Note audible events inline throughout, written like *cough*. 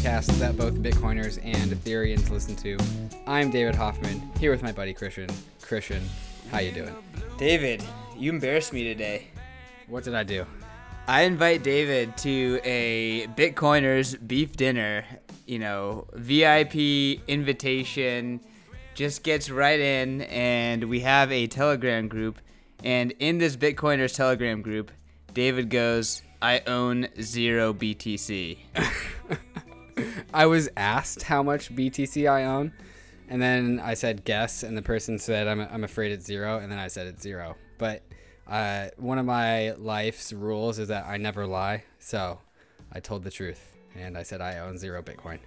only podcast that both Bitcoiners and Ethereans listen to. I'm David Hoffman, here with my buddy Christian. Christian, how you doing? David, you embarrassed me today. What did I do? I invite David to a Bitcoiners beef dinner. You know, VIP invitation. Just gets right in, and we have a Telegram group. And in this Bitcoiners Telegram group, David goes, I own zero BTC. *laughs* I was asked how much BTC I own, and then I said guess, and the person said I'm, I'm afraid it's zero, and then I said it's zero. But uh, one of my life's rules is that I never lie, so I told the truth, and I said I own zero Bitcoin.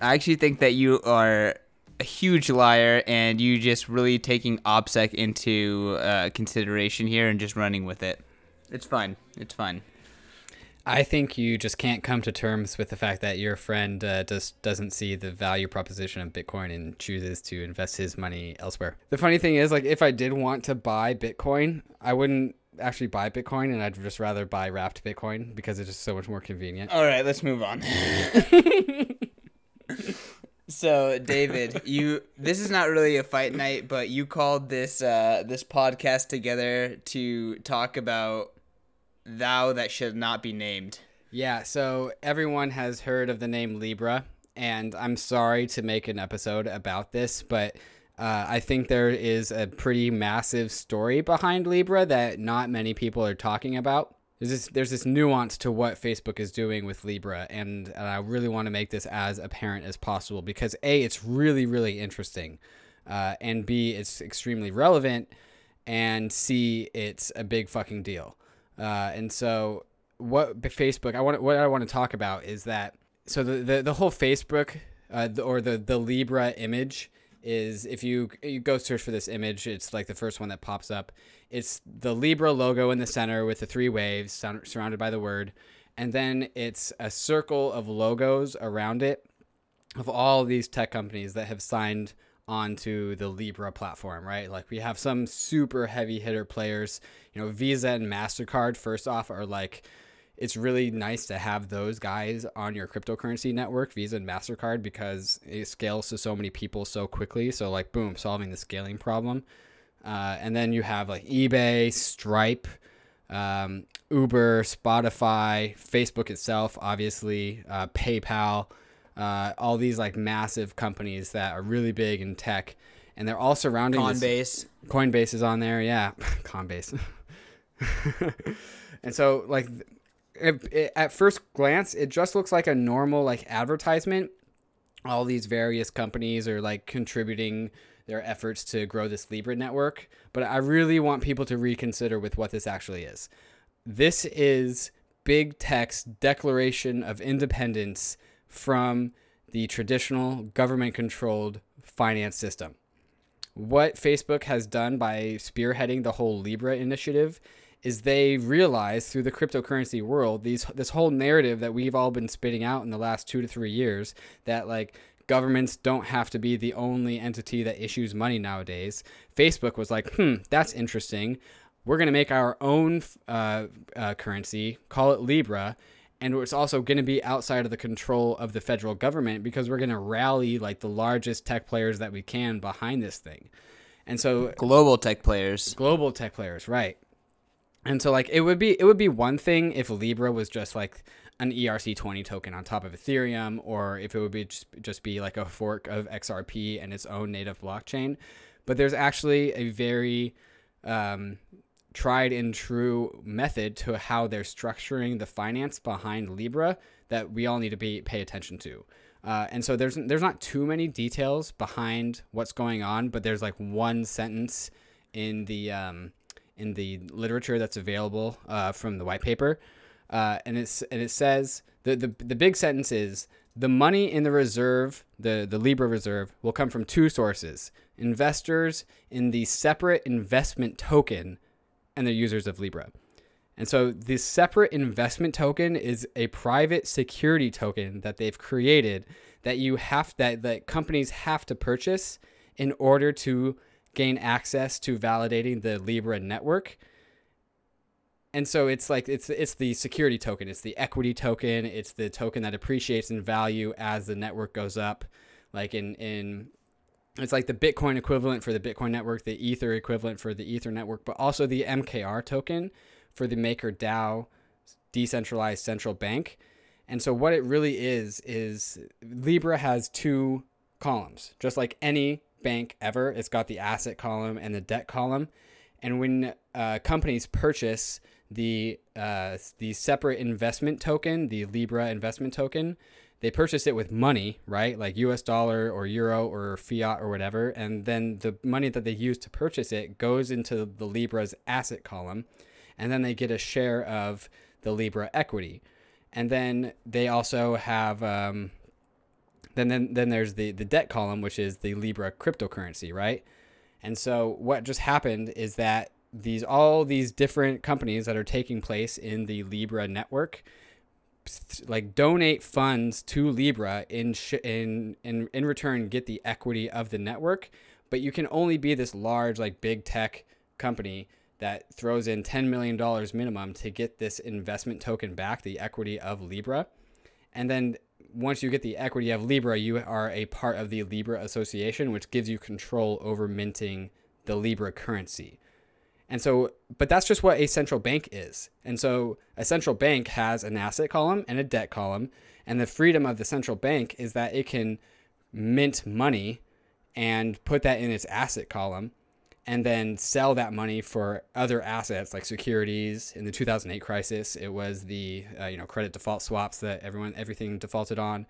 I actually think that you are a huge liar, and you just really taking OPSEC into uh, consideration here and just running with it. It's fine. It's fine. I think you just can't come to terms with the fact that your friend uh, just doesn't see the value proposition of Bitcoin and chooses to invest his money elsewhere. The funny thing is, like, if I did want to buy Bitcoin, I wouldn't actually buy Bitcoin, and I'd just rather buy wrapped Bitcoin because it's just so much more convenient. All right, let's move on. *laughs* so, David, you this is not really a fight night, but you called this uh, this podcast together to talk about thou that should not be named. Yeah, so everyone has heard of the name Libra, and I'm sorry to make an episode about this, but uh, I think there is a pretty massive story behind Libra that not many people are talking about. There's this, there's this nuance to what Facebook is doing with Libra, and, and I really want to make this as apparent as possible because A, it's really, really interesting, uh, and B, it's extremely relevant, and C, it's a big fucking deal. Uh, and so what Facebook I want what I want to talk about is that so the the, the whole Facebook uh, the, or the the Libra image is if you you go search for this image it's like the first one that pops up. It's the Libra logo in the center with the three waves surrounded by the word. And then it's a circle of logos around it of all these tech companies that have signed onto the Libra platform, right? Like we have some super heavy hitter players, you know, Visa and MasterCard, first off, are like, it's really nice to have those guys on your cryptocurrency network, Visa and MasterCard, because it scales to so many people so quickly. So, like, boom, solving the scaling problem. Uh, and then you have like eBay, Stripe, um, Uber, Spotify, Facebook itself, obviously, uh, PayPal uh, all these like massive companies that are really big in tech, and they're all surrounding Coinbase. This, Coinbase is on there, yeah, *laughs* Coinbase. *laughs* and so like it, it, at first glance, it just looks like a normal like advertisement. All these various companies are like contributing their efforts to grow this Libra network, but I really want people to reconsider with what this actually is. This is big tech's declaration of independence from the traditional government controlled finance system. What Facebook has done by spearheading the whole Libra initiative is they realize through the cryptocurrency world these this whole narrative that we've all been spitting out in the last 2 to 3 years that like governments don't have to be the only entity that issues money nowadays. Facebook was like, "Hmm, that's interesting. We're going to make our own uh, uh, currency, call it Libra, and it's also going to be outside of the control of the federal government because we're going to rally like the largest tech players that we can behind this thing. And so global tech players. Global tech players, right. And so like it would be it would be one thing if Libra was just like an ERC20 token on top of Ethereum or if it would be just, just be like a fork of XRP and its own native blockchain. But there's actually a very um, tried and true method to how they're structuring the finance behind Libra that we all need to be pay attention to. Uh, and so there's there's not too many details behind what's going on, but there's like one sentence in the um, in the literature that's available uh, from the white paper, uh, and it's and it says the, the the big sentence is the money in the reserve, the the Libra reserve, will come from two sources: investors in the separate investment token and the users of Libra. And so this separate investment token is a private security token that they've created that you have that that companies have to purchase in order to gain access to validating the Libra network. and so it's like it's it's the security token, it's the equity token, it's the token that appreciates in value as the network goes up. Like in in it's like the Bitcoin equivalent for the Bitcoin network, the Ether equivalent for the Ether network, but also the MKR token for the Maker DAO decentralized central bank. And so what it really is is Libra has two columns, just like any bank ever. It's got the asset column and the debt column. And when uh, companies purchase the uh, the separate investment token, the Libra investment token, they purchase it with money, right? Like US dollar or euro or fiat or whatever. And then the money that they use to purchase it goes into the Libra's asset column. And then they get a share of the Libra equity. And then they also have, um, then, then, then there's the, the debt column, which is the Libra cryptocurrency, right? And so what just happened is that these all these different companies that are taking place in the Libra network like donate funds to Libra in sh- in in in return get the equity of the network, but you can only be this large like big tech company that throws in 10 million dollars minimum to get this investment token back, the equity of Libra. And then once you get the equity of Libra, you are a part of the Libra Association, which gives you control over minting the Libra currency. And so, but that's just what a central bank is. And so, a central bank has an asset column and a debt column. And the freedom of the central bank is that it can mint money and put that in its asset column and then sell that money for other assets like securities. In the 2008 crisis, it was the uh, you know credit default swaps that everyone everything defaulted on,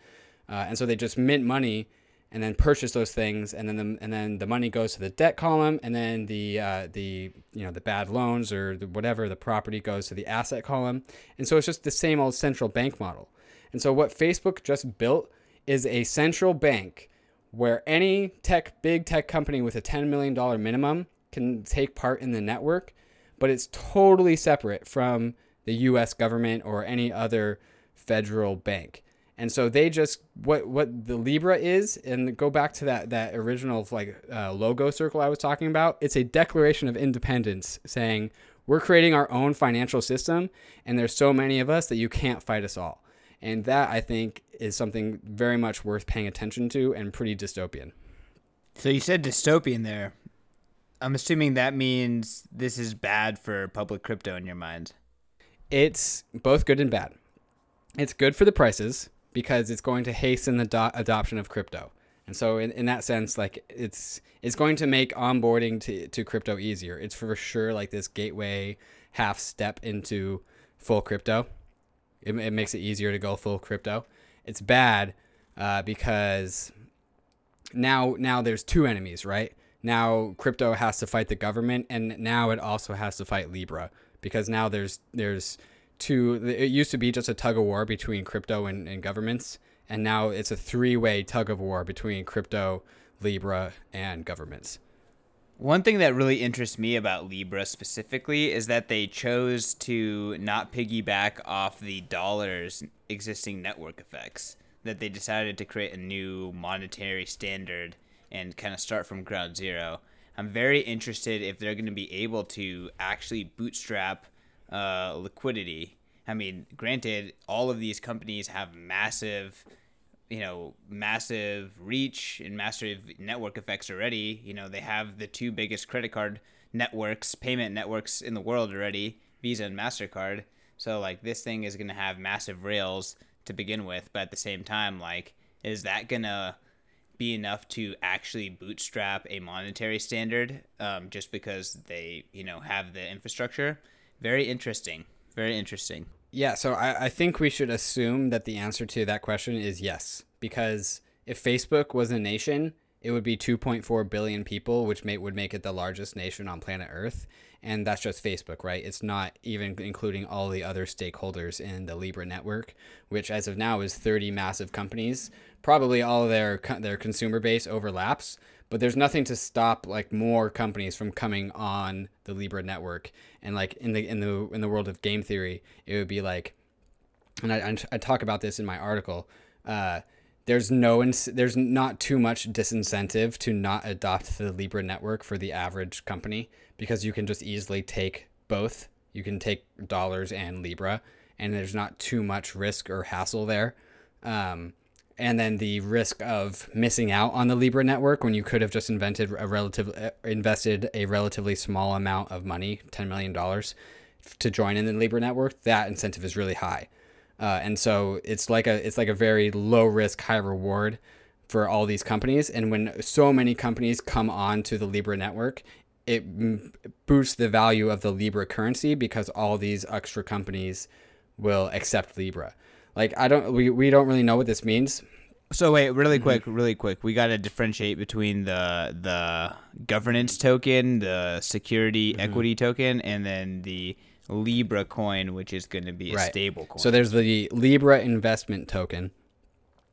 uh, and so they just mint money and then purchase those things, and then the, and then the money goes to the debt column, and then the uh, the you know the bad loans or the whatever the property goes to the asset column, and so it's just the same old central bank model. And so what Facebook just built is a central bank where any tech big tech company with a $10 million minimum can take part in the network, but it's totally separate from the US government or any other federal bank. And so they just what what the Libra is, and go back to that that original like uh, logo circle I was talking about. It's a declaration of independence, saying we're creating our own financial system, and there's so many of us that you can't fight us all. And that I think is something very much worth paying attention to and pretty dystopian. So you said dystopian there. I'm assuming that means this is bad for public crypto in your mind. It's both good and bad. It's good for the prices because it's going to hasten the do- adoption of crypto. And so in, in that sense, like it's it's going to make onboarding to, to crypto easier. It's for sure like this gateway half step into full crypto. It, it makes it easier to go full crypto. It's bad uh, because now now there's two enemies, right? Now crypto has to fight the government, and now it also has to fight Libra because now there's there's two. It used to be just a tug of war between crypto and, and governments, and now it's a three way tug of war between crypto, Libra, and governments. One thing that really interests me about Libra specifically is that they chose to not piggyback off the dollar's existing network effects. That they decided to create a new monetary standard and kind of start from ground zero. I'm very interested if they're going to be able to actually bootstrap uh, liquidity. I mean, granted, all of these companies have massive, you know, massive reach and massive network effects already. You know, they have the two biggest credit card networks, payment networks in the world already, Visa and MasterCard. So, like, this thing is going to have massive rails to begin with. But at the same time, like, is that going to be enough to actually bootstrap a monetary standard um, just because they, you know, have the infrastructure? Very interesting. Very interesting. Yeah, so I, I think we should assume that the answer to that question is yes, because if Facebook was a nation, it would be 2.4 billion people, which may, would make it the largest nation on planet Earth. And that's just Facebook, right? It's not even including all the other stakeholders in the Libra network, which as of now is 30 massive companies. Probably all their their consumer base overlaps, but there's nothing to stop like more companies from coming on the Libra network. And like in the in the in the world of game theory, it would be like, and I, I talk about this in my article. Uh, there's no ins- there's not too much disincentive to not adopt the Libra network for the average company because you can just easily take both You can take dollars and Libra, and there's not too much risk or hassle there. Um, and then the risk of missing out on the Libra network when you could have just invented a relative uh, invested a relatively small amount of money, ten million dollars, to join in the Libra network. That incentive is really high, uh, and so it's like a it's like a very low risk, high reward for all these companies. And when so many companies come on to the Libra network, it boosts the value of the Libra currency because all these extra companies will accept Libra. Like I don't we, we don't really know what this means. So wait, really mm-hmm. quick, really quick. We got to differentiate between the the governance token, the security mm-hmm. equity token, and then the Libra coin, which is going to be a right. stable coin. So there's the Libra investment token,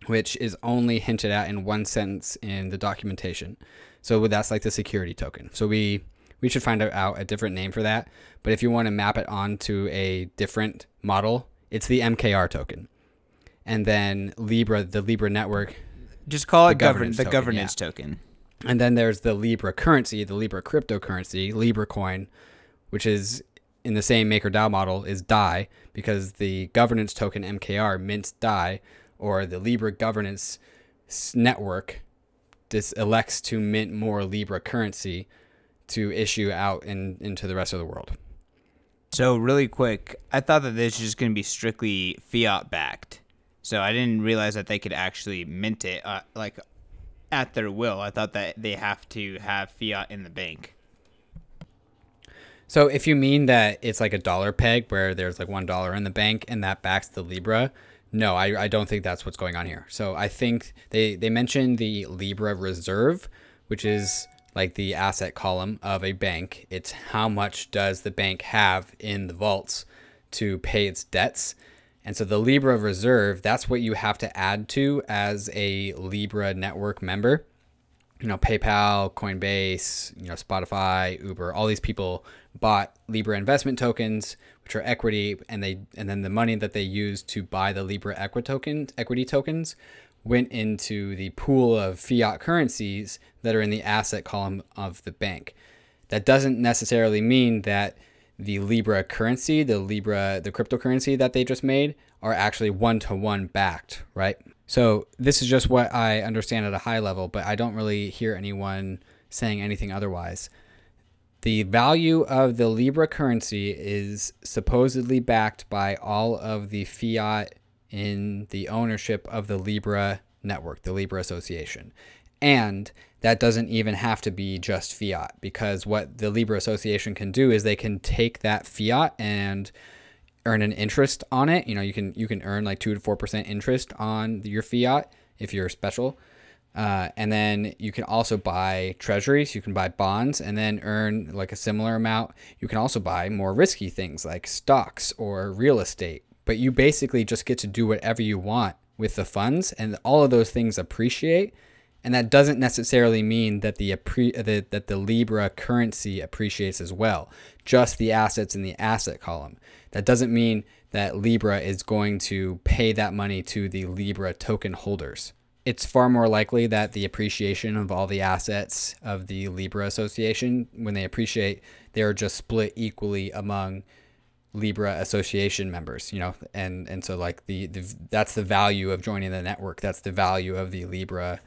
which is only hinted at in one sentence in the documentation. So that's like the security token. So we we should find out a different name for that. But if you want to map it onto a different model, it's the MKR token and then Libra, the Libra network. Just call it governance, the governance yeah. token. And then there's the Libra currency, the Libra cryptocurrency, Libra coin, which is in the same MakerDAO model is DAI because the governance token MKR mints DAI or the Libra governance network this elects to mint more Libra currency to issue out in, into the rest of the world. So really quick, I thought that this was just going to be strictly fiat backed. So I didn't realize that they could actually mint it uh, like at their will. I thought that they have to have fiat in the bank. So if you mean that it's like a dollar peg where there's like one dollar in the bank and that backs the Libra, no, I, I don't think that's what's going on here. So I think they, they mentioned the Libra reserve, which is like the asset column of a bank. It's how much does the bank have in the vaults to pay its debts. And so the Libra reserve, that's what you have to add to as a Libra network member. You know, PayPal, Coinbase, you know, Spotify, Uber, all these people bought Libra investment tokens, which are equity, and they and then the money that they used to buy the Libra equity tokens, equity tokens went into the pool of fiat currencies that are in the asset column of the bank. That doesn't necessarily mean that the Libra currency, the Libra, the cryptocurrency that they just made, are actually one to one backed, right? So this is just what I understand at a high level, but I don't really hear anyone saying anything otherwise. The value of the Libra currency is supposedly backed by all of the fiat in the ownership of the Libra network, the Libra Association. And that doesn't even have to be just fiat because what the Libra Association can do is they can take that fiat and earn an interest on it. You know, you can you can earn like two to four percent interest on your fiat if you're special. Uh, and then you can also buy treasuries, you can buy bonds, and then earn like a similar amount. You can also buy more risky things like stocks or real estate. But you basically just get to do whatever you want with the funds, and all of those things appreciate and that doesn't necessarily mean that the, uh, the, that the Libra currency appreciates as well. Just the assets in the asset column. That doesn't mean that Libra is going to pay that money to the Libra token holders. It's far more likely that the appreciation of all the assets of the Libra Association, when they appreciate, they are just split equally among Libra Association members, you know, and and so like the, the that's the value of joining the network. That's the value of the Libra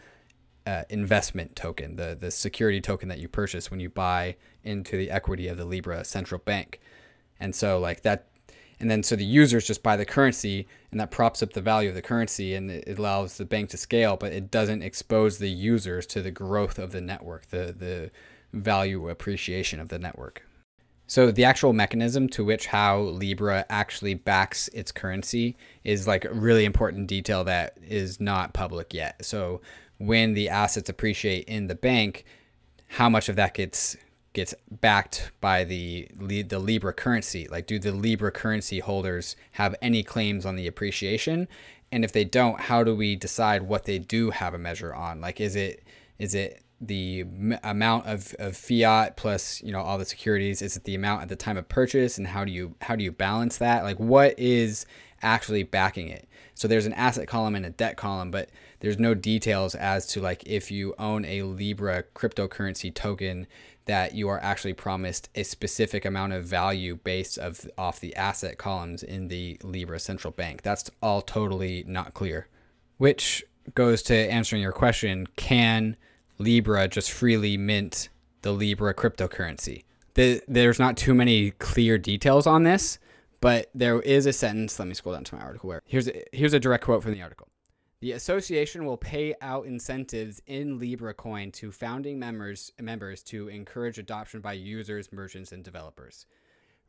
uh, investment token, the the security token that you purchase when you buy into the equity of the Libra central bank. And so like that and then so the users just buy the currency and that props up the value of the currency and it allows the bank to scale, but it doesn't expose the users to the growth of the network, the the value appreciation of the network. So the actual mechanism to which how Libra actually backs its currency is like a really important detail that is not public yet. So when the assets appreciate in the bank, how much of that gets gets backed by the the Libra currency? Like, do the Libra currency holders have any claims on the appreciation? And if they don't, how do we decide what they do have a measure on? Like, is it is it the m- amount of, of fiat plus you know all the securities? Is it the amount at the time of purchase? And how do you how do you balance that? Like, what is actually backing it? So there's an asset column and a debt column, but there's no details as to like if you own a Libra cryptocurrency token that you are actually promised a specific amount of value based of off the asset columns in the Libra central bank. That's all totally not clear. Which goes to answering your question, can Libra just freely mint the Libra cryptocurrency? The, there's not too many clear details on this, but there is a sentence. Let me scroll down to my article. Where here's a, here's a direct quote from the article. The association will pay out incentives in Libra coin to founding members members to encourage adoption by users, merchants, and developers.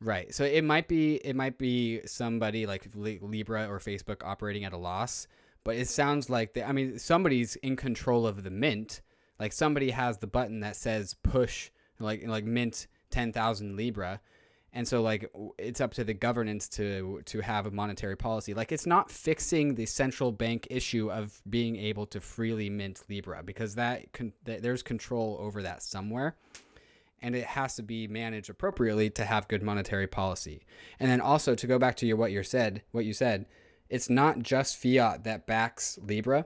Right. So it might be it might be somebody like Libra or Facebook operating at a loss, but it sounds like they, I mean somebody's in control of the mint. Like somebody has the button that says push like like mint 10,000 Libra and so like it's up to the governance to to have a monetary policy. Like it's not fixing the central bank issue of being able to freely mint libra because that, con- that there's control over that somewhere. And it has to be managed appropriately to have good monetary policy. And then also to go back to your what you said what you said it's not just fiat that backs libra.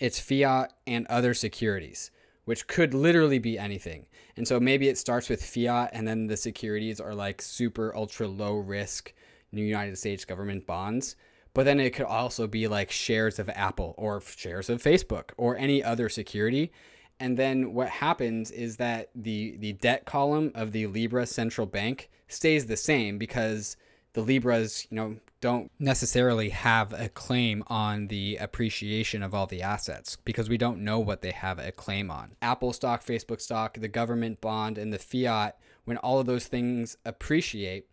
It's fiat and other securities which could literally be anything. And so maybe it starts with fiat and then the securities are like super ultra low risk new United States government bonds. But then it could also be like shares of Apple or shares of Facebook or any other security. And then what happens is that the the debt column of the Libra central bank stays the same because the Libras, you know, don't necessarily have a claim on the appreciation of all the assets because we don't know what they have a claim on. Apple stock, Facebook stock, the government bond, and the fiat, when all of those things appreciate,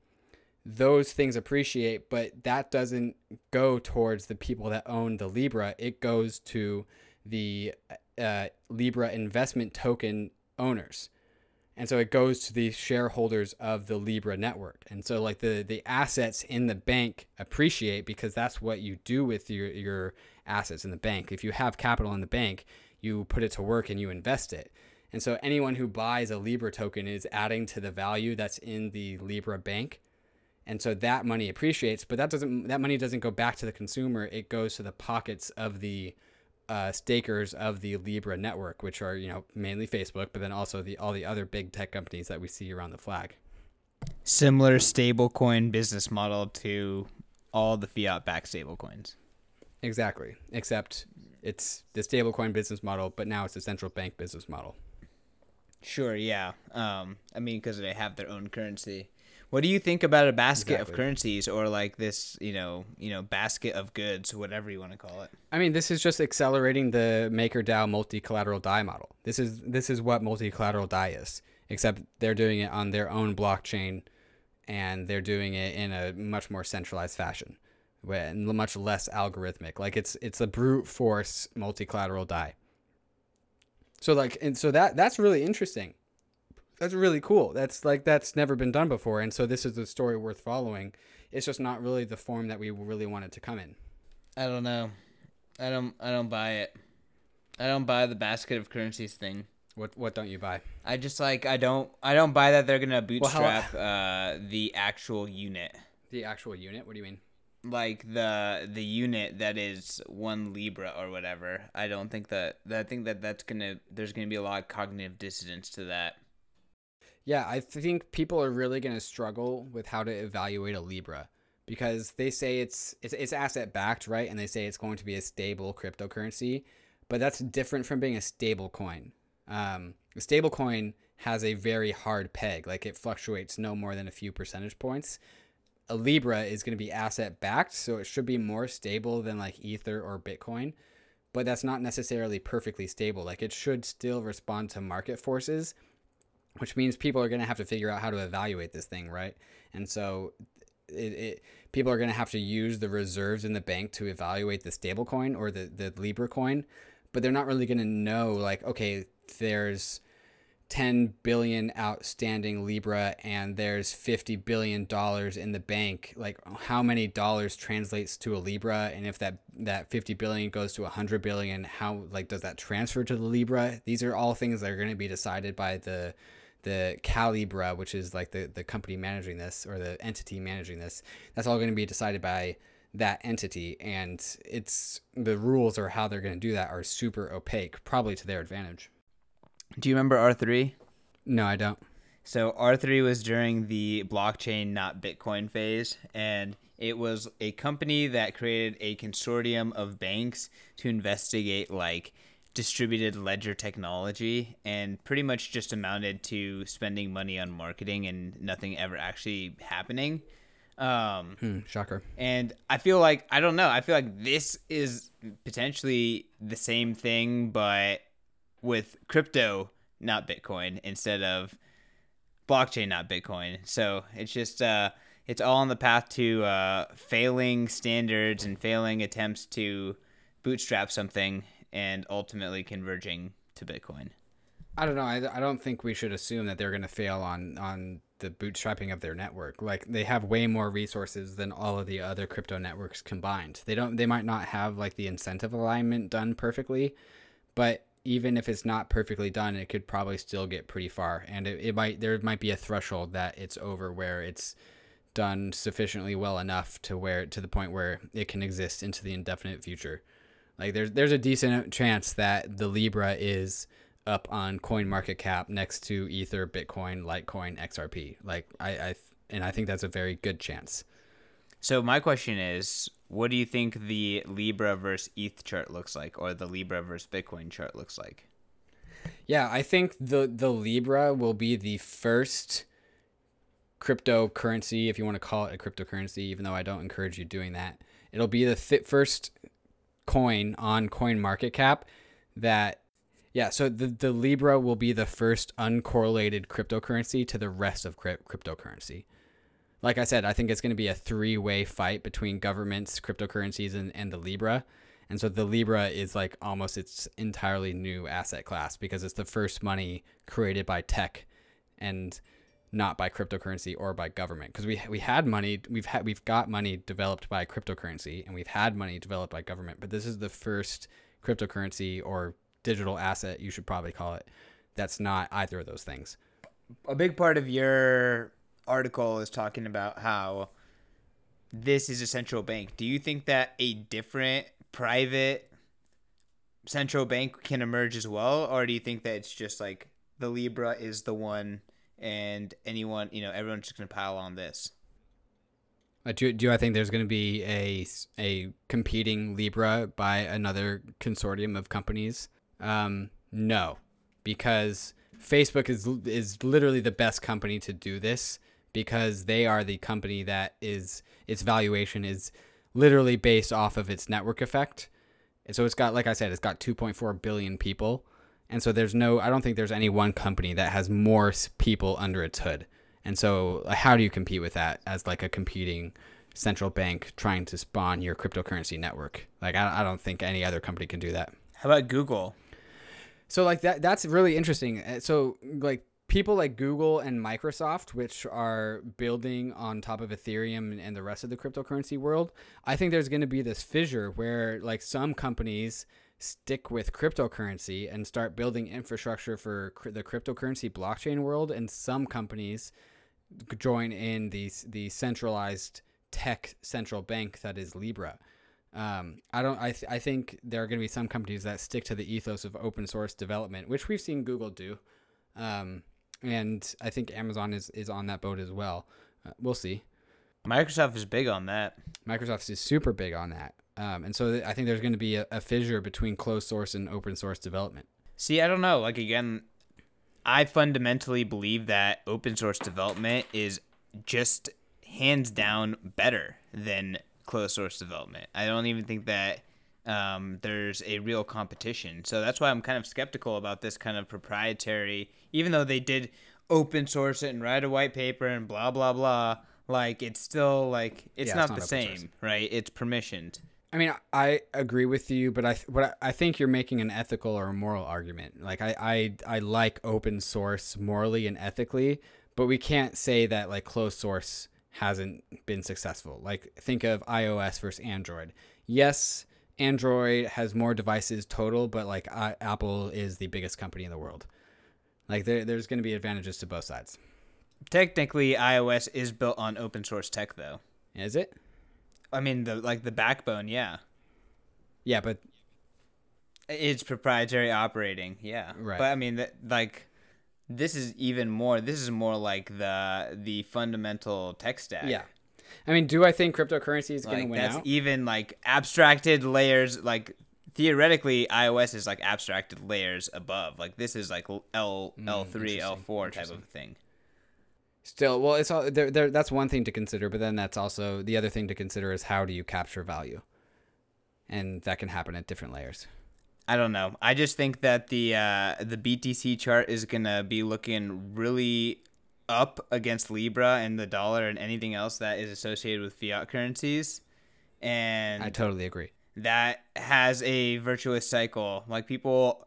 those things appreciate, but that doesn't go towards the people that own the Libra. It goes to the uh, Libra investment token owners and so it goes to the shareholders of the libra network. And so like the the assets in the bank appreciate because that's what you do with your your assets in the bank. If you have capital in the bank you put it to work and you invest it. And so anyone who buys a libra token is adding to the value that's in the libra bank. And so that money appreciates but that doesn't that money doesn't go back to the consumer. It goes to the pockets of the uh, stakers of the Libra network, which are you know mainly Facebook, but then also the all the other big tech companies that we see around the flag. Similar stablecoin business model to all the fiat-backed stablecoins. Exactly, except it's the stablecoin business model, but now it's a central bank business model. Sure. Yeah. Um, I mean, because they have their own currency. What do you think about a basket exactly. of currencies or like this, you know, you know, basket of goods, whatever you want to call it? I mean, this is just accelerating the MakerDAO multi-collateral DAI model. This is this is what multi-collateral DAI is, except they're doing it on their own blockchain, and they're doing it in a much more centralized fashion, and much less algorithmic. Like it's it's a brute force multi-collateral DAI. So like, and so that that's really interesting that's really cool. That's like that's never been done before, and so this is a story worth following. It's just not really the form that we really want it to come in. I don't know. I don't. I don't buy it. I don't buy the basket of currencies thing. What What don't you buy? I just like I don't I don't buy that they're gonna bootstrap well, how, uh, the actual unit. The actual unit. What do you mean? Like the the unit that is one libra or whatever. I don't think that. That I think that that's gonna. There's gonna be a lot of cognitive dissonance to that. Yeah, I think people are really going to struggle with how to evaluate a Libra because they say it's, it's it's asset backed, right? And they say it's going to be a stable cryptocurrency, but that's different from being a stable coin. Um, a stable coin has a very hard peg, like it fluctuates no more than a few percentage points. A Libra is going to be asset backed, so it should be more stable than like Ether or Bitcoin, but that's not necessarily perfectly stable. Like it should still respond to market forces which means people are going to have to figure out how to evaluate this thing, right? And so it, it people are going to have to use the reserves in the bank to evaluate the stablecoin or the, the Libra coin, but they're not really going to know like, okay, there's 10 billion outstanding Libra and there's 50 billion dollars in the bank. Like how many dollars translates to a Libra and if that that 50 billion goes to 100 billion, how like does that transfer to the Libra? These are all things that are going to be decided by the the Calibra, which is like the, the company managing this or the entity managing this, that's all going to be decided by that entity. And it's the rules or how they're going to do that are super opaque, probably to their advantage. Do you remember R3? No, I don't. So R3 was during the blockchain, not Bitcoin phase, and it was a company that created a consortium of banks to investigate like distributed ledger technology and pretty much just amounted to spending money on marketing and nothing ever actually happening. Um, Hmm, shocker. and I feel like I don't know. I feel like this is potentially the same thing, but with crypto, not Bitcoin, instead of blockchain, not Bitcoin. So it's just uh, it's all on the path to uh, failing standards and failing attempts to bootstrap something, and ultimately converging to Bitcoin. I don't know. I, I don't think we should assume that they're going to fail on on the bootstrapping of their network. Like they have way more resources than all of the other crypto networks combined. They don't. They might not have like the incentive alignment done perfectly, but even if it's not perfectly done, it could probably still get pretty far. And it, it might there might be a threshold that it's over where it's done sufficiently well enough to where to the point where it can exist into the indefinite future. Like there's there's a decent chance that the Libra is up on coin market cap next to ether bitcoin litecoin xrp like i i and i think that's a very good chance. So my question is, what do you think the Libra versus ETH chart looks like, or the Libra versus Bitcoin chart looks like? yeah i think the the libra will be the first cryptocurrency if you want to call it a cryptocurrency even though i don't encourage you doing that. It'll be the th- first coin on coin market cap that yeah so the, the libra will be the first uncorrelated cryptocurrency to the rest of crypt- cryptocurrency like I said, I think it's going to be a three way fight between governments, cryptocurrencies, and, and the Libra. And so the Libra is like almost its entirely new asset class because it's the first money created by tech and not by cryptocurrency or by government. Because we, we had money, we've had we've got money developed by cryptocurrency and we've had money developed by government, but this is the first cryptocurrency or digital asset, you should probably call it, that's not either of those things. A big part of your article is talking about how this is a central bank. Do you think that a different private central bank can emerge as well, or do you think that it's just like the Libra is the one, and anyone, you know, everyone's just gonna pile on this? Uh, do, do I think there's going to be a, a competing Libra by another consortium of companies? Um, no, because Facebook is is literally the best company to do this because they are the company that is its valuation is literally based off of its network effect. And so it's got, like I said, it's got 2.4 billion people. And so there's no, I don't think there's any one company that has more people under its hood. And so how do you compete with that as like a competing central bank trying to spawn your cryptocurrency network? Like I, I don't think any other company can do that. How about Google? So like that that's really interesting. Uh, So like people like Google and Microsoft which are building on top of Ethereum and the rest of the cryptocurrency world, I think there's going to be this fissure where like some companies stick with cryptocurrency and start building infrastructure for cr- the cryptocurrency blockchain world and some companies join in the the centralized tech central bank that is Libra. Um, I don't. I, th- I think there are going to be some companies that stick to the ethos of open source development, which we've seen Google do, um, and I think Amazon is is on that boat as well. Uh, we'll see. Microsoft is big on that. Microsoft is super big on that, um, and so th- I think there's going to be a, a fissure between closed source and open source development. See, I don't know. Like again, I fundamentally believe that open source development is just hands down better than closed source development. I don't even think that um, there's a real competition. So that's why I'm kind of skeptical about this kind of proprietary. Even though they did open source it and write a white paper and blah blah blah, like it's still like it's Yeah, not it's the not open same, source. right? It's permissioned. I mean, I agree with you, but I what I I think you're making an ethical or a moral argument. Like I, I I like open source morally and ethically, but we can't say that like closed source hasn't been successful. Like think of iOS versus Android. Yes, Android has more devices total, but like I, Apple is the biggest company in the world. Like there, there's going to be advantages to both sides. Technically, iOS is built on open source tech, though. Is it? I mean, the like the backbone, yeah. Yeah, but It's proprietary operating, yeah. Right. But I mean, that like this is even more. This is more like the the fundamental tech stack. Yeah. I mean, do I think cryptocurrency is going to win that's out? even like abstracted layers. Like theoretically, iOS is like abstracted layers above. Like this is like L L three L Mm, interesting, four type of thing. Still, well, it's all there, there. That's one thing to consider, but then that's also the other thing to consider is how do you capture value, and that can happen at different layers. I don't know. I just think that the uh, the BTC chart is gonna be looking really up against Libra and the dollar and anything else that is associated with fiat currencies, and I totally agree. that has a virtuous cycle. Like people,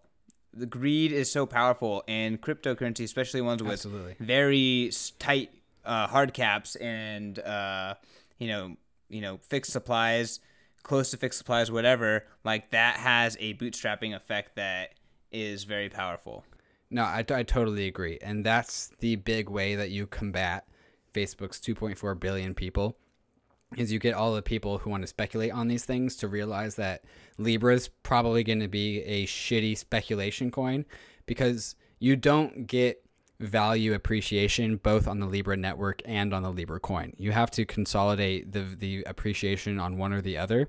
the greed is so powerful, and cryptocurrency, especially ones with Absolutely. very tight uh, hard caps and uh, you know, you know, fixed supplies, close to fixed supplies, whatever. Like that has a bootstrapping effect that is very powerful. No, I, I totally agree. And that's the big way that you combat Facebook's 2.4 billion people is you get all the people who want to speculate on these things to realize that Libra is probably going to be a shitty speculation coin because you don't get value appreciation both on the Libra network and on the Libra coin. You have to consolidate the the appreciation on one or the other.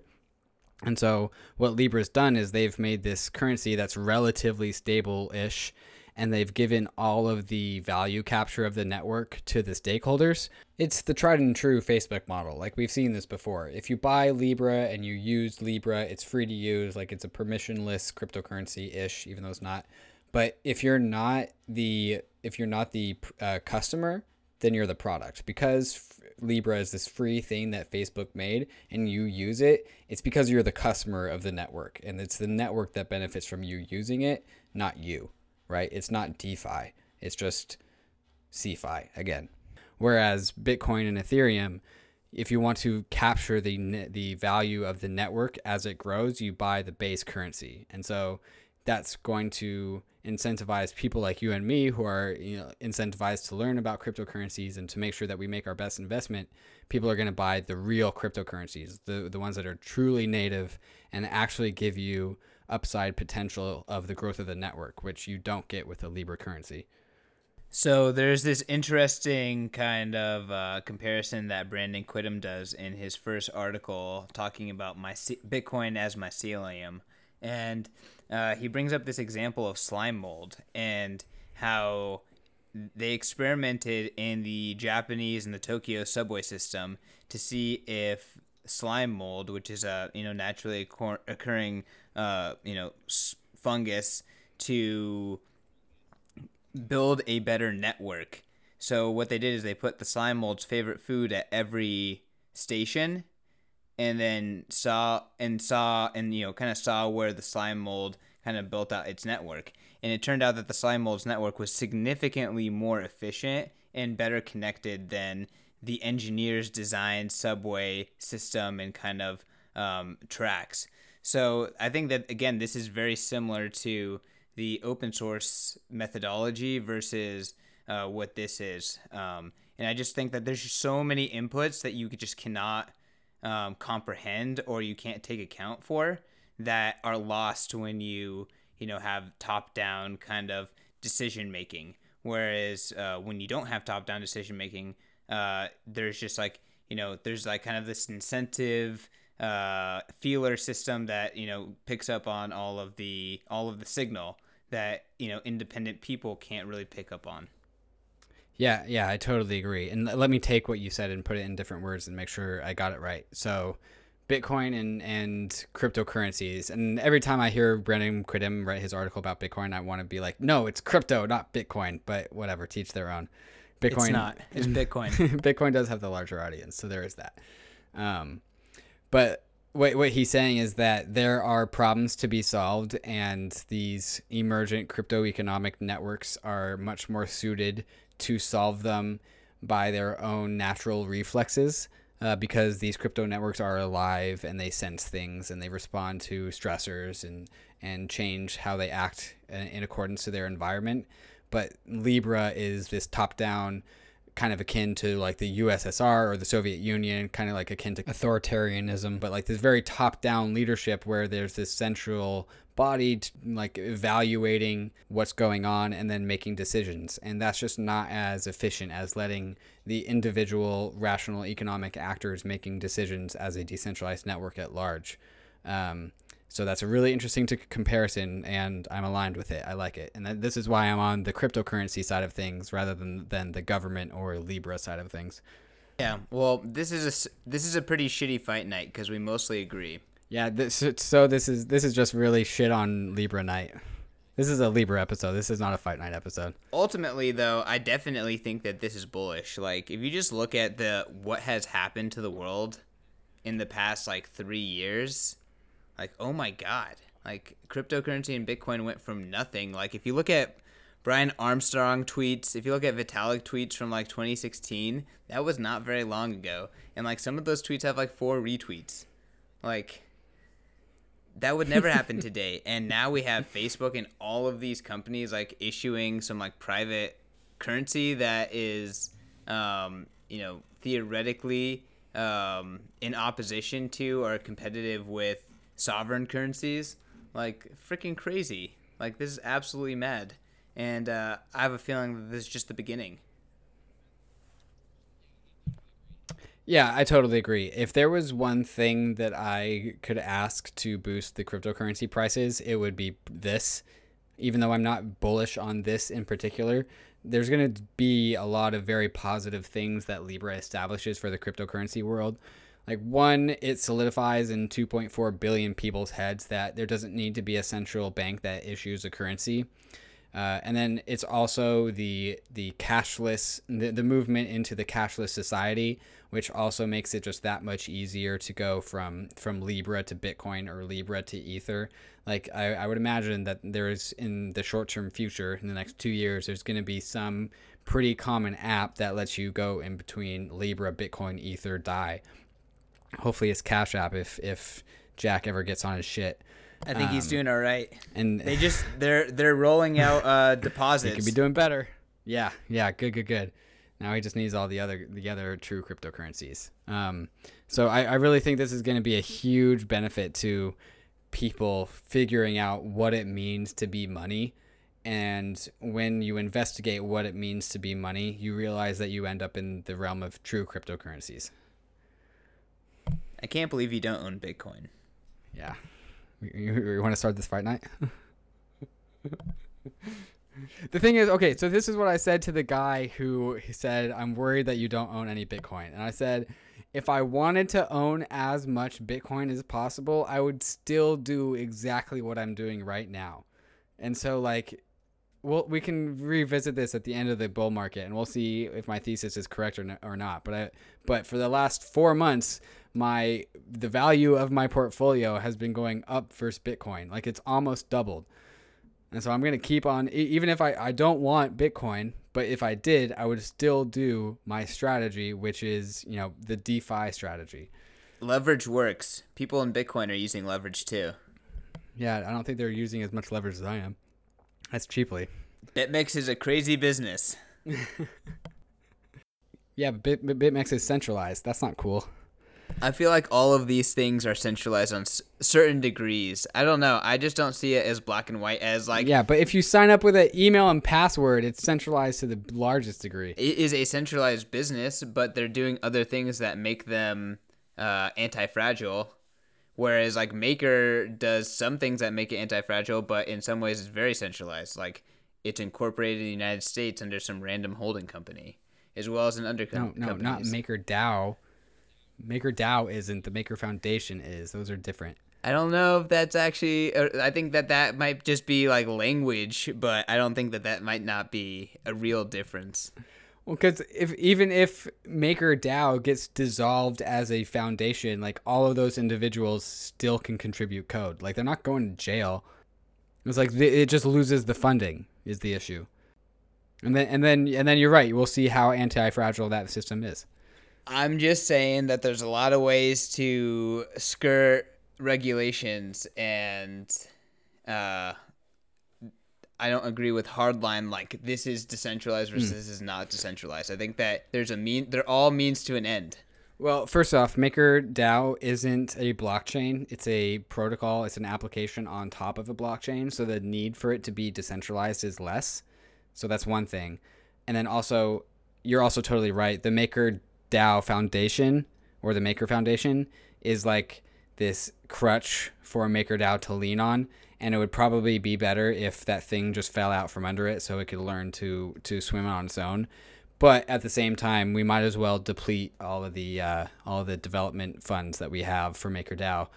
And so what Libra's done is they've made this currency that's relatively stable-ish and they've given all of the value capture of the network to the stakeholders. It's the tried and true Facebook model. Like we've seen this before. If you buy Libra and you use Libra, it's free to use. Like it's a permissionless cryptocurrency-ish, even though it's not. But if you're not the if you're not the uh, customer, then you're the product because Libra is this free thing that Facebook made and you use it. It's because you're the customer of the network and it's the network that benefits from you using it, not you, right? It's not DeFi. It's just CeFi again. Whereas Bitcoin and Ethereum, if you want to capture the the value of the network as it grows, you buy the base currency. And so that's going to incentivize people like you and me who are you know incentivized to learn about cryptocurrencies and to make sure that we make our best investment people are going to buy the real cryptocurrencies the the ones that are truly native and actually give you upside potential of the growth of the network which you don't get with a libra currency. So there's this interesting kind of uh, comparison that Brandon Quittem does in his first article talking about my Bitcoin as mycelium, and uh, he brings up this example of slime mold and how they experimented in the Japanese and the Tokyo subway system to see if slime mold, which is a you know naturally occur- occurring uh, you know fungus, to build a better network. So what they did is they put the slime mold's favorite food at every station and then saw and saw and you know kind of saw where the slime mold kind of built out its network. And it turned out that the slime mold's network was significantly more efficient and better connected than the engineers designed subway system and kind of um, tracks. So I think that again, this is very similar to the open source methodology versus uh, what this is. Um, and I just think that there's so many inputs that you just cannot um, comprehend or you can't take account for that are lost when you you know have top down kind of decision making. Whereas uh, when you don't have top down decision making, uh, there's just like you know there's like kind of this incentive uh, feeler system that you know picks up on all of the all of the signal that you know independent people can't really pick up on. Yeah, yeah, I totally agree. And let me take what you said and put it in different words and make sure I got it right. So, Bitcoin and and cryptocurrencies. And every time I hear Brandon Quittem write his article about Bitcoin, I want to be like, no, it's crypto, not Bitcoin. But whatever, teach their own. Bitcoin, It's not. It's Bitcoin. *laughs* Bitcoin does have the larger audience, so there is that. Um, but what what he's saying is that there are problems to be solved, and these emergent crypto economic networks are much more suited to solve them by their own natural reflexes. Uh, because these crypto networks are alive and they sense things and they respond to stressors and and change how they act in, in accordance to their environment. But Libra is this top down kind of akin to like the USSR or the Soviet Union, kind of like akin to authoritarianism, but like this very top down leadership where there's this central body t- like evaluating what's going on and then making decisions. And that's just not as efficient as letting the individual rational economic actors making decisions as a decentralized network at large. Um, so that's a really interesting to comparison, and I'm aligned with it. I like it, and that, this is why I'm on the cryptocurrency side of things rather than than the government or Libra side of things. Yeah, well, this is a this is a pretty shitty fight night because we mostly agree. Yeah, this so this is this is just really shit on Libra night. This is a Libra episode. This is not a fight night episode. Ultimately, though, I definitely think that this is bullish. Like, if you just look at the what has happened to the world in the past like three years, like, oh my god, like cryptocurrency and Bitcoin went from nothing. Like, if you look at Brian Armstrong tweets, if you look at Vitalik tweets from like 2016, that was not very long ago, and like some of those tweets have like four retweets, like. That would never happen *laughs* today. And now we have Facebook and all of these companies like issuing some like private currency that is, um, you know, theoretically um, in opposition to or competitive with sovereign currencies. Like freaking crazy. Like this is absolutely mad. And uh, I have a feeling that this is just the beginning. Yeah, I totally agree. If there was one thing that I could ask to boost the cryptocurrency prices, it would be this. Even though I'm not bullish on this in particular, there's going to be a lot of very positive things that Libra establishes for the cryptocurrency world. Like, one, it solidifies in 2.4 billion people's heads that there doesn't need to be a central bank that issues a currency. Uh, and then it's also the the cashless the, the movement into the cashless society, which also makes it just that much easier to go from from Libra to Bitcoin or Libra to Ether. Like I, I would imagine that there is in the short term future, in the next two years, there's going to be some pretty common app that lets you go in between Libra, Bitcoin, Ether, Dai. Hopefully, it's Cash App if if Jack ever gets on his shit. I think he's Um, doing all right. And *laughs* They just they're they're rolling out uh, *laughs* He deposits. could be doing better. Yeah, yeah, good, good, good. Now he just needs all the other the other true cryptocurrencies. Um, so I, I really think this is going to be a huge benefit to people figuring out what it means to be money. And when you investigate what it means to be money, you realize that you end up in the realm of true cryptocurrencies. I can't believe you don't own Bitcoin. Yeah. You, you want to start this fight night? *laughs* the thing is, okay, so this is what I said to the guy who said, I'm worried that you don't own any Bitcoin. And I said, if I wanted to own as much Bitcoin as possible, I would still do exactly what I'm doing right now. And so, like, well, we can revisit this at the end of the bull market, and we'll see if my thesis is correct or, or not. But I, but for the last four months, my the value of my portfolio has been going up versus Bitcoin. Like it's almost doubled. And so I'm gonna keep on, even if I, I don't want Bitcoin, but if I did, I would still do my strategy, which is you know the DeFi strategy. Leverage works. People in Bitcoin are using leverage too. Yeah, I don't think they're using as much leverage as I am. That's cheaply. BitMEX is a crazy business. *laughs* Yeah, but Bit, Bit- BitMEX is centralized. That's not cool. I feel like all of these things are centralized on s- certain degrees. I don't know. I just don't see it as black and white as like yeah, but if you sign up with an email and password, it's centralized to the largest degree. it is a centralized business, but they're doing other things that make them uh, anti-fragile. Whereas like Maker does some things that make it anti-fragile, but in some ways it's very centralized. Like it's incorporated in the United States under some random holding company, as well as an under No, no, not Maker DAO. Maker DAO isn't. The Maker Foundation is. Those are different. I don't know if that's actually. uh, I think that that might just be like language, but I don't think that that might not be a real difference. Well, because if even if Maker DAO gets dissolved as a foundation, like all of those individuals still can contribute code. Like they're not going to jail. It's like th- it just loses the funding is the issue. And then and then and then you're right. We'll see how anti-fragile that system is. I'm just saying that there's a lot of ways to skirt regulations, and uh, I don't agree with hardline like this is decentralized versus this is not decentralized. I think that there's a mean they're all means to an end. Well, first off, MakerDAO isn't a blockchain. It's a protocol. It's an application on top of a blockchain. So the need for it to be decentralized is less. So that's one thing. And then also, you're also totally right. The MakerDAO Foundation or the Maker Foundation is like this crutch for MakerDAO to lean on. And it would probably be better if that thing just fell out from under it so it could learn to, to swim on its own but at the same time, we might as well deplete all of the uh, all of the development funds that we have for MakerDAO,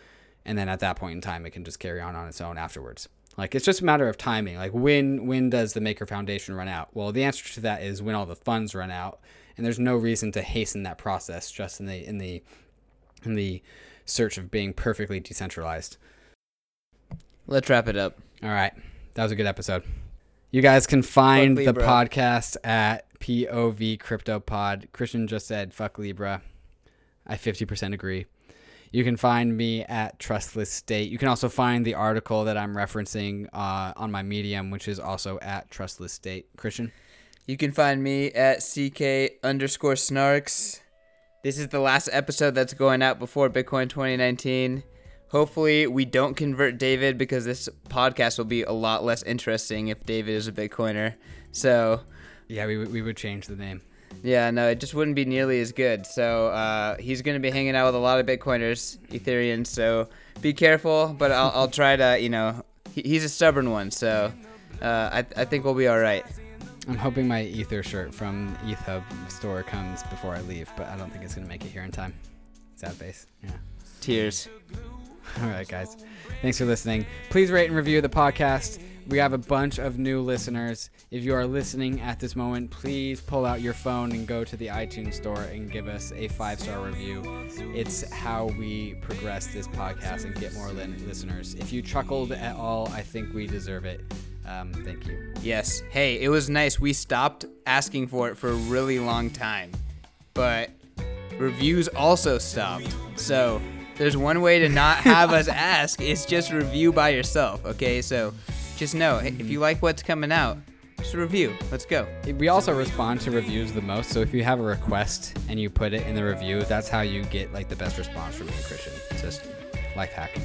and then at that point in time, it can just carry on on its own afterwards. Like it's just a matter of timing. Like when when does the Maker Foundation run out? Well, the answer to that is when all the funds run out, and there's no reason to hasten that process just in the in the in the search of being perfectly decentralized. Let's wrap it up. All right, that was a good episode. You guys can find the podcast at POV Crypto Pod. Christian just said fuck Libra. I 50% agree. You can find me at Trustless State. You can also find the article that I'm referencing uh, on my Medium, which is also at Trustless State. Christian? You can find me at CK underscore snarks. This is the last episode that's going out before Bitcoin 2019. Hopefully, we don't convert David because this podcast will be a lot less interesting if David is a Bitcoiner. So, Yeah, we, would- we would change the name. yeah, no, it just wouldn't be nearly as good. So, uh, he's going to be hanging out with a lot of Bitcoiners, Ethereans. So, be careful, but I'll, I'll try to, you know, he, he's a stubborn one. So, uh, I, I think we'll be all right. I'm hoping my Ether shirt from ETHHub store comes before I leave, but I don't think it's going to make it here in time. Sad face. Yeah. Tears. *laughs* All right, guys. Thanks for listening. Please rate and review the podcast. We have a bunch of new listeners. If you are listening at this moment, please pull out your phone and go to the iTunes store and give us a five star review. It's how we progress this podcast and get more listeners. If you chuckled at all, I think we deserve it. Um, thank you. Yes. Hey, it was nice. We stopped asking for it for a really long time, but reviews also stopped. So there's one way to not have us *laughs* ask. It's just review by yourself. Okay. So just know hey, if you like what's coming out, just review. Let's go. We also respond to reviews the most, so if you have a request and you put it in the review, that's how you get like the best response from me and Christian. It's just life hack.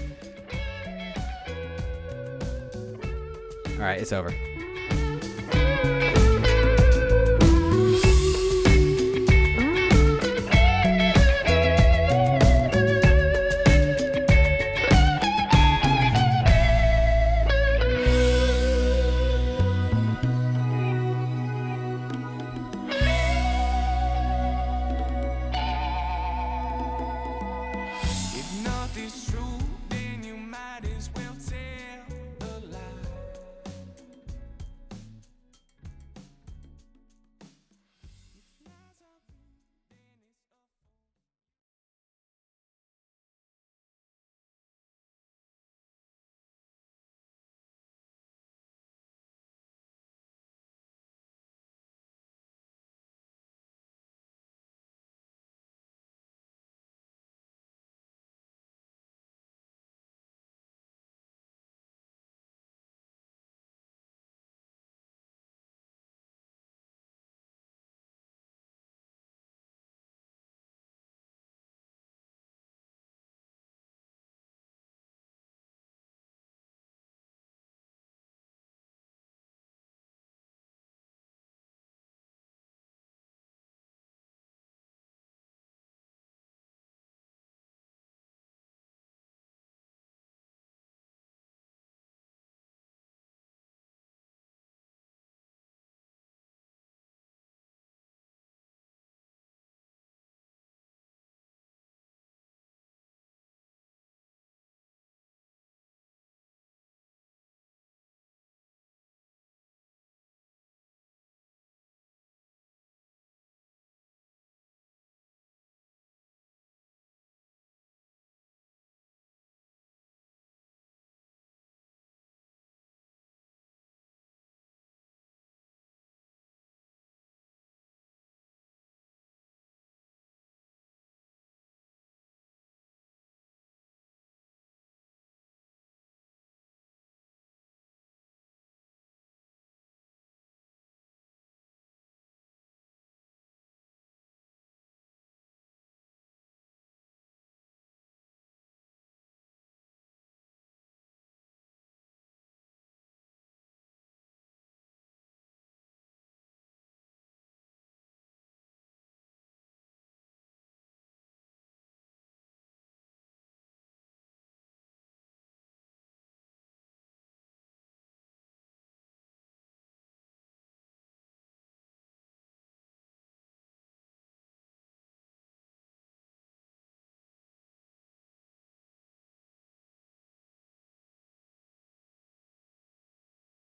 All right, it's over.